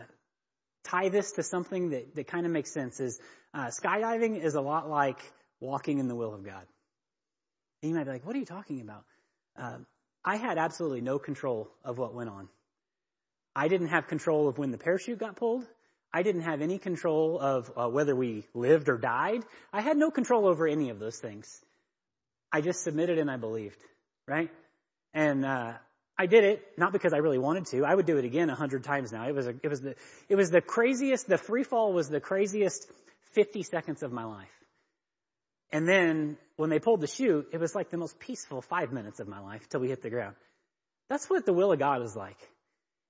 tie this to something that that kind of makes sense is uh, skydiving is a lot like walking in the will of God. And you might be like, "What are you talking about?" I had absolutely no control of what went on. I didn't have control of when the parachute got pulled. I didn't have any control of uh, whether we lived or died. I had no control over any of those things. I just submitted and I believed, right? And uh, I did it not because I really wanted to. I would do it again a hundred times now. It was a, it was the it was the craziest. The free fall was the craziest 50 seconds of my life. And then when they pulled the chute, it was like the most peaceful five minutes of my life till we hit the ground. That's what the will of God is like.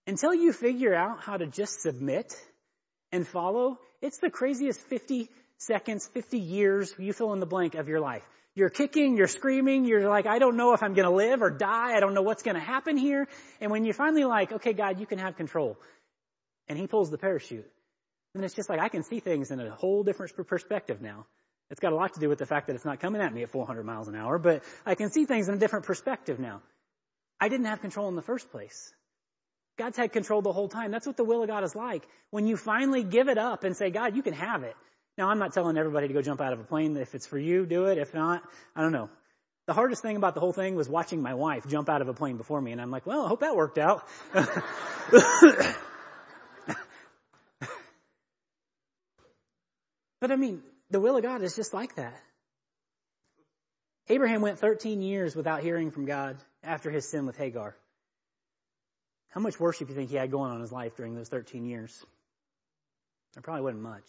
Until you figure out how to just submit and follow, it's the craziest 50 seconds, 50 years, you fill in the blank of your life. You're kicking, you're screaming, you're like, I don't know if I'm gonna live or die, I don't know what's gonna happen here. And when you're finally like, okay, God, you can have control, and He pulls the parachute, then it's just like, I can see things in a whole different perspective now. It's got a lot to do with the fact that it's not coming at me at 400 miles an hour, but I can see things in a different perspective now. I didn't have control in the first place. God's had control the whole time. That's what the will of God is like. When you finally give it up and say, God, you can have it. Now, I'm not telling everybody to go jump out of a plane. If it's for you, do it. If not, I don't know. The hardest thing about the whole thing was watching my wife jump out of a plane before me, and I'm like, well, I hope that worked out. but I mean, the will of God is just like that. Abraham went 13 years without hearing from God after his sin with Hagar. How much worship do you think he had going on in his life during those 13 years? There probably wasn't much.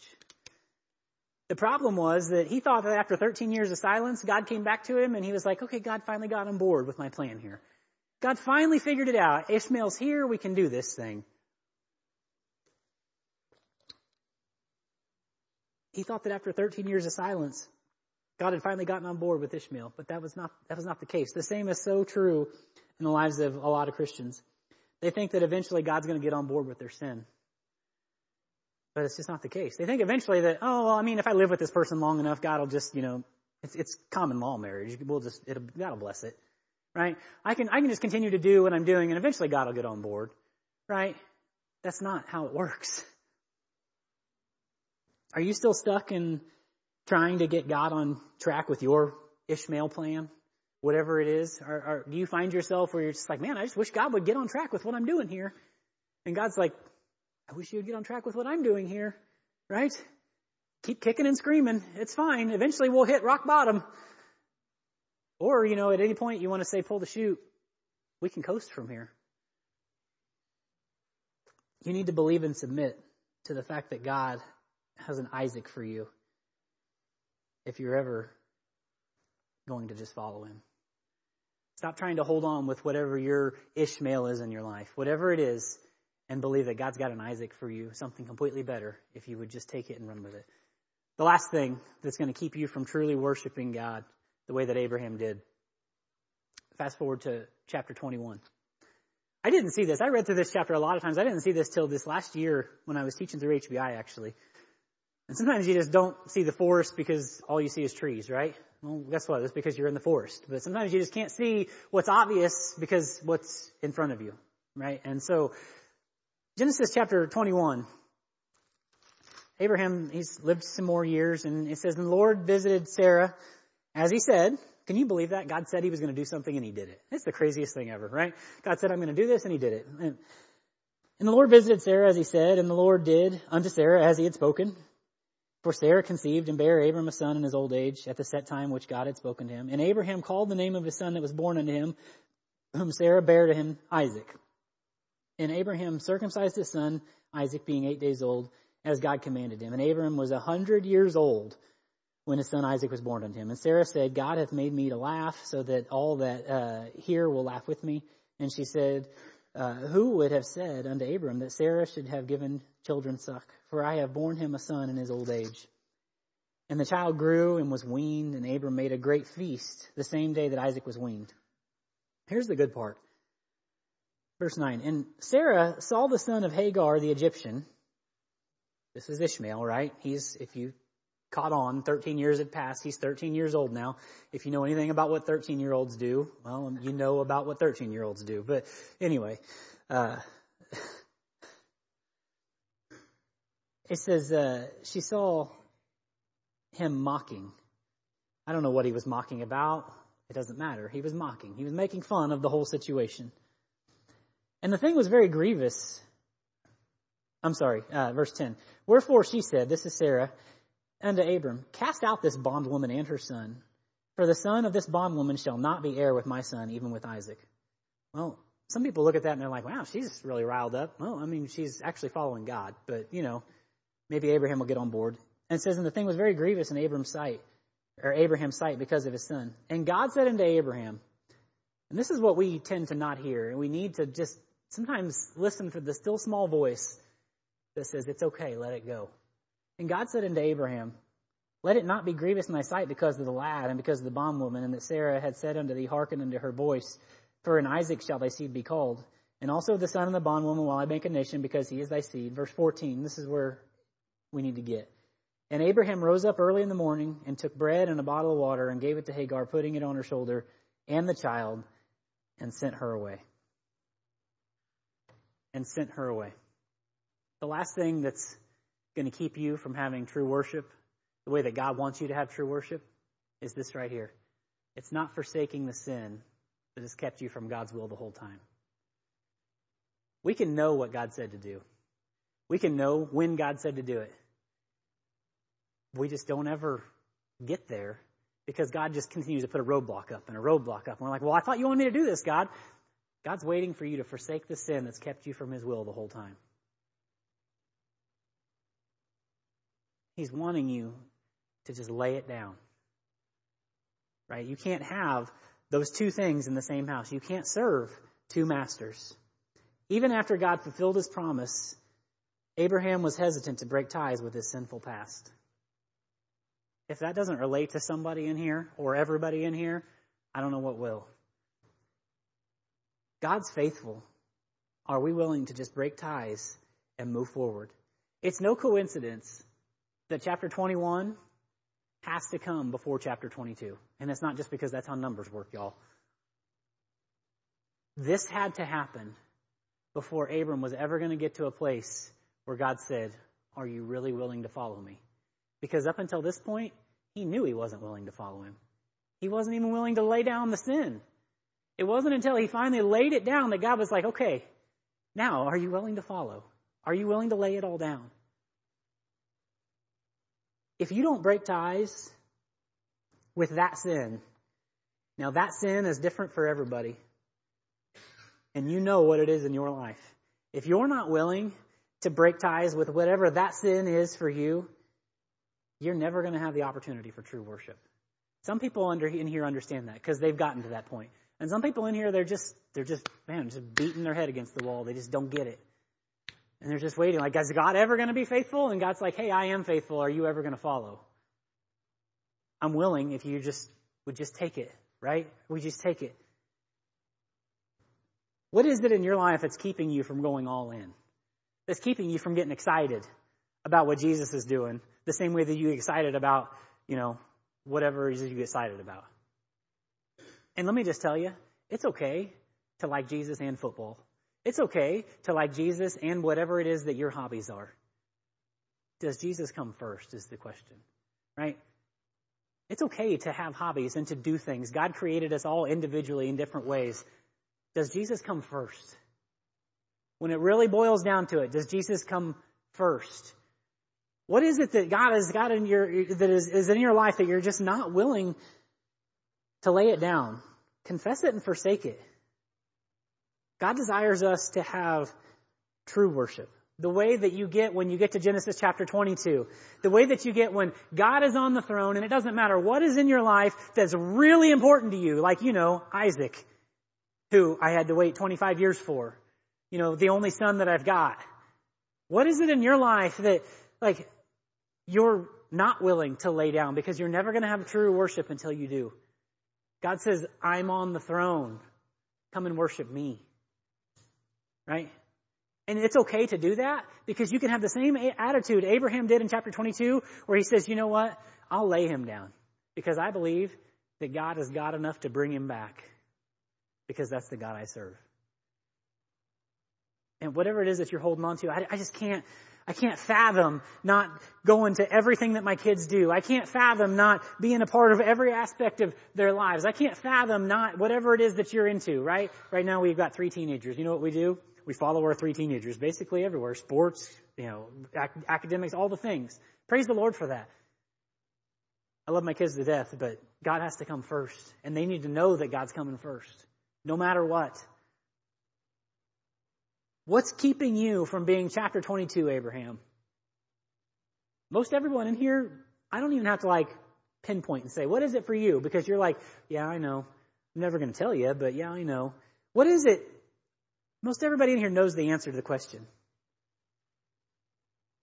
The problem was that he thought that after 13 years of silence, God came back to him and he was like, okay, God finally got on board with my plan here. God finally figured it out. Ishmael's here, we can do this thing. He thought that after 13 years of silence, God had finally gotten on board with Ishmael, but that was not, that was not the case. The same is so true in the lives of a lot of Christians. They think that eventually God's going to get on board with their sin. But it's just not the case. They think eventually that, oh, well, I mean, if I live with this person long enough, God will just, you know, it's, it's common law marriage. We'll just, it'll, God will bless it. Right? I can, I can just continue to do what I'm doing and eventually God will get on board. Right? That's not how it works. Are you still stuck in trying to get God on track with your Ishmael plan? Whatever it is? Or, or do you find yourself where you're just like, man, I just wish God would get on track with what I'm doing here? And God's like, I wish you'd get on track with what I'm doing here. Right? Keep kicking and screaming. It's fine. Eventually we'll hit rock bottom. Or, you know, at any point you want to say pull the chute. We can coast from here. You need to believe and submit to the fact that God has an Isaac for you if you're ever going to just follow him. Stop trying to hold on with whatever your Ishmael is in your life, whatever it is, and believe that God's got an Isaac for you, something completely better, if you would just take it and run with it. The last thing that's going to keep you from truly worshiping God the way that Abraham did. Fast forward to chapter 21. I didn't see this. I read through this chapter a lot of times. I didn't see this till this last year when I was teaching through HBI actually. And sometimes you just don't see the forest because all you see is trees, right? Well, guess what? It's because you're in the forest. But sometimes you just can't see what's obvious because what's in front of you, right? And so, Genesis chapter 21. Abraham, he's lived some more years and it says, the Lord visited Sarah as he said. Can you believe that? God said he was going to do something and he did it. It's the craziest thing ever, right? God said, I'm going to do this and he did it. And the Lord visited Sarah as he said, and the Lord did unto Sarah as he had spoken. For Sarah conceived and bare Abram a son in his old age at the set time which God had spoken to him. And Abraham called the name of his son that was born unto him, whom Sarah bare to him, Isaac. And Abraham circumcised his son, Isaac being eight days old, as God commanded him. And Abraham was a hundred years old when his son Isaac was born unto him. And Sarah said, God hath made me to laugh so that all that uh, hear will laugh with me. And she said, uh, who would have said unto Abram that Sarah should have given children suck? For I have borne him a son in his old age. And the child grew and was weaned, and Abram made a great feast the same day that Isaac was weaned. Here's the good part. Verse 9. And Sarah saw the son of Hagar the Egyptian. This is Ishmael, right? He's, if you caught on. 13 years had passed. He's 13 years old now. If you know anything about what 13 year olds do, well, you know about what 13 year olds do. But anyway, uh, it says, uh, she saw him mocking. I don't know what he was mocking about. It doesn't matter. He was mocking. He was making fun of the whole situation. And the thing was very grievous. I'm sorry, uh, verse 10. Wherefore she said, this is Sarah, unto Abram, Cast out this bondwoman and her son, for the son of this bondwoman shall not be heir with my son, even with Isaac. Well, some people look at that and they're like, wow, she's really riled up. Well, I mean, she's actually following God, but you know, maybe Abraham will get on board. And it says, and the thing was very grievous in Abram's sight, or Abraham's sight because of his son. And God said unto Abraham, and this is what we tend to not hear, and we need to just sometimes listen for the still small voice that says, it's okay, let it go. And God said unto Abraham, Let it not be grievous in thy sight because of the lad and because of the bondwoman, and that Sarah had said unto thee, Hearken unto her voice, for in Isaac shall thy seed be called. And also the son of the bondwoman while I make a nation because he is thy seed. Verse 14, this is where we need to get. And Abraham rose up early in the morning and took bread and a bottle of water and gave it to Hagar, putting it on her shoulder and the child, and sent her away. And sent her away. The last thing that's going to keep you from having true worship, the way that God wants you to have true worship, is this right here. It's not forsaking the sin that has kept you from God's will the whole time. We can know what God said to do. We can know when God said to do it. We just don't ever get there because God just continues to put a roadblock up and a roadblock up. And we're like, well, I thought you wanted me to do this, God. God's waiting for you to forsake the sin that's kept you from His will the whole time. He's wanting you to just lay it down. Right? You can't have those two things in the same house. You can't serve two masters. Even after God fulfilled his promise, Abraham was hesitant to break ties with his sinful past. If that doesn't relate to somebody in here or everybody in here, I don't know what will. God's faithful. Are we willing to just break ties and move forward? It's no coincidence that chapter 21 has to come before chapter 22. And it's not just because that's how numbers work, y'all. This had to happen before Abram was ever going to get to a place where God said, Are you really willing to follow me? Because up until this point, he knew he wasn't willing to follow him. He wasn't even willing to lay down the sin. It wasn't until he finally laid it down that God was like, okay, now are you willing to follow? Are you willing to lay it all down? If you don't break ties with that sin, now that sin is different for everybody. And you know what it is in your life. If you're not willing to break ties with whatever that sin is for you, you're never going to have the opportunity for true worship. Some people under, in here understand that because they've gotten to that point. And some people in here, they're just, they're just, man, just beating their head against the wall. They just don't get it. And they're just waiting, like, is God ever going to be faithful? And God's like, hey, I am faithful. Are you ever going to follow? I'm willing if you just would just take it, right? We just take it. What is it in your life that's keeping you from going all in? That's keeping you from getting excited about what Jesus is doing the same way that you get excited about, you know, whatever it is you get excited about. And let me just tell you, it's okay to like Jesus and football. It's okay to like Jesus and whatever it is that your hobbies are. Does Jesus come first is the question, right? It's okay to have hobbies and to do things. God created us all individually in different ways. Does Jesus come first? When it really boils down to it, does Jesus come first? What is it that God has got in your, that is, is in your life that you're just not willing to lay it down? Confess it and forsake it. God desires us to have true worship. The way that you get when you get to Genesis chapter 22. The way that you get when God is on the throne and it doesn't matter what is in your life that's really important to you. Like, you know, Isaac, who I had to wait 25 years for. You know, the only son that I've got. What is it in your life that, like, you're not willing to lay down because you're never going to have true worship until you do? God says, I'm on the throne. Come and worship me. Right? And it's okay to do that because you can have the same attitude Abraham did in chapter 22 where he says, you know what? I'll lay him down because I believe that God is God enough to bring him back because that's the God I serve. And whatever it is that you're holding on to, I, I just can't, I can't fathom not going to everything that my kids do. I can't fathom not being a part of every aspect of their lives. I can't fathom not whatever it is that you're into, right? Right now we've got three teenagers. You know what we do? We follow our three teenagers basically everywhere. Sports, you know, ac- academics, all the things. Praise the Lord for that. I love my kids to death, but God has to come first. And they need to know that God's coming first. No matter what. What's keeping you from being chapter 22, Abraham? Most everyone in here, I don't even have to like pinpoint and say, what is it for you? Because you're like, yeah, I know. I'm never going to tell you, but yeah, I know. What is it? Most everybody in here knows the answer to the question.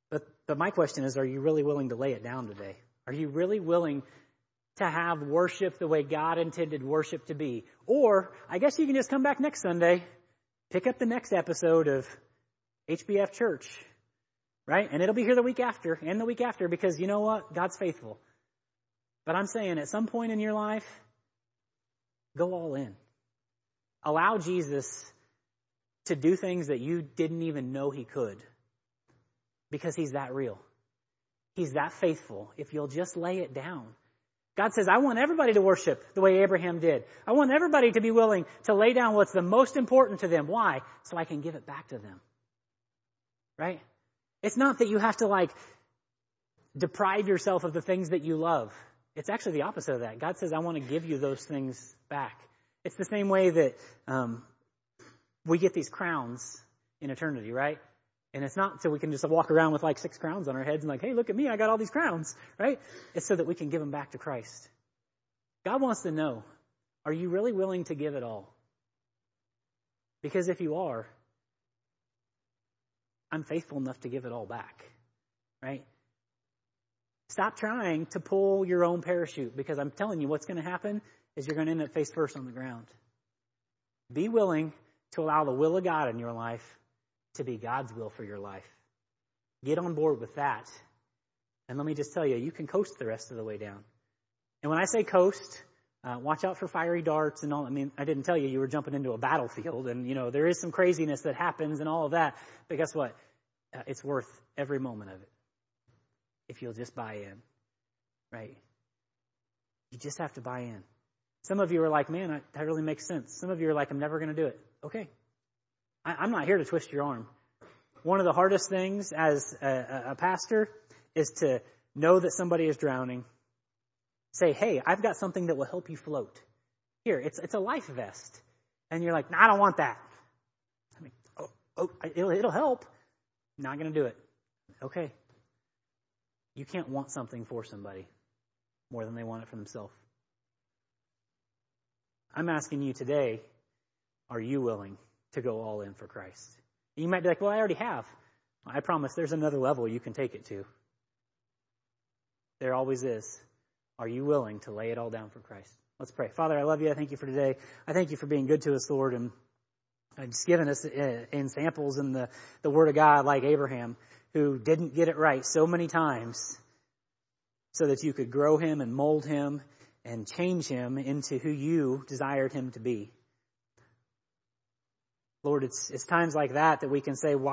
But, but my question is, are you really willing to lay it down today? Are you really willing to have worship the way God intended worship to be? Or, I guess you can just come back next Sunday pick up the next episode of HBF Church, right? And it'll be here the week after and the week after because you know what? God's faithful. But I'm saying at some point in your life, go all in. Allow Jesus to do things that you didn't even know he could because he's that real. He's that faithful. If you'll just lay it down. God says, I want everybody to worship the way Abraham did. I want everybody to be willing to lay down what's the most important to them. Why? So I can give it back to them. Right? It's not that you have to like deprive yourself of the things that you love. It's actually the opposite of that. God says, I want to give you those things back. It's the same way that um, we get these crowns in eternity, right? And it's not so we can just walk around with like six crowns on our heads and like, hey, look at me, I got all these crowns, right? It's so that we can give them back to Christ. God wants to know, are you really willing to give it all? Because if you are, I'm faithful enough to give it all back. Right? Stop trying to pull your own parachute because I'm telling you what's going to happen is you're going to end up face first on the ground. Be willing to allow the will of God in your life to be God's will for your life. Get on board with that. And let me just tell you, you can coast the rest of the way down. And when I say coast, uh, watch out for fiery darts and all. I mean, I didn't tell you you were jumping into a battlefield, and you know there is some craziness that happens and all of that. But guess what? Uh, it's worth every moment of it if you'll just buy in, right? You just have to buy in. Some of you are like, man, that really makes sense. Some of you are like, I'm never going to do it. Okay. I'm not here to twist your arm. One of the hardest things as a, a pastor is to know that somebody is drowning. Say, hey, I've got something that will help you float. Here, it's, it's a life vest. And you're like, no, I don't want that. I mean, oh, oh it'll, it'll help. Not going to do it. Okay. You can't want something for somebody more than they want it for themselves. I'm asking you today, are you willing to go all in for Christ? You might be like, well, I already have. I promise there's another level you can take it to. There always is. Are you willing to lay it all down for Christ? Let's pray. Father, I love you. I thank you for today. I thank you for being good to us, Lord, and just giving us uh, in samples in the, the Word of God like Abraham, who didn't get it right so many times so that you could grow him and mold him and change him into who you desired him to be. Lord, it's, it's times like that that we can say, why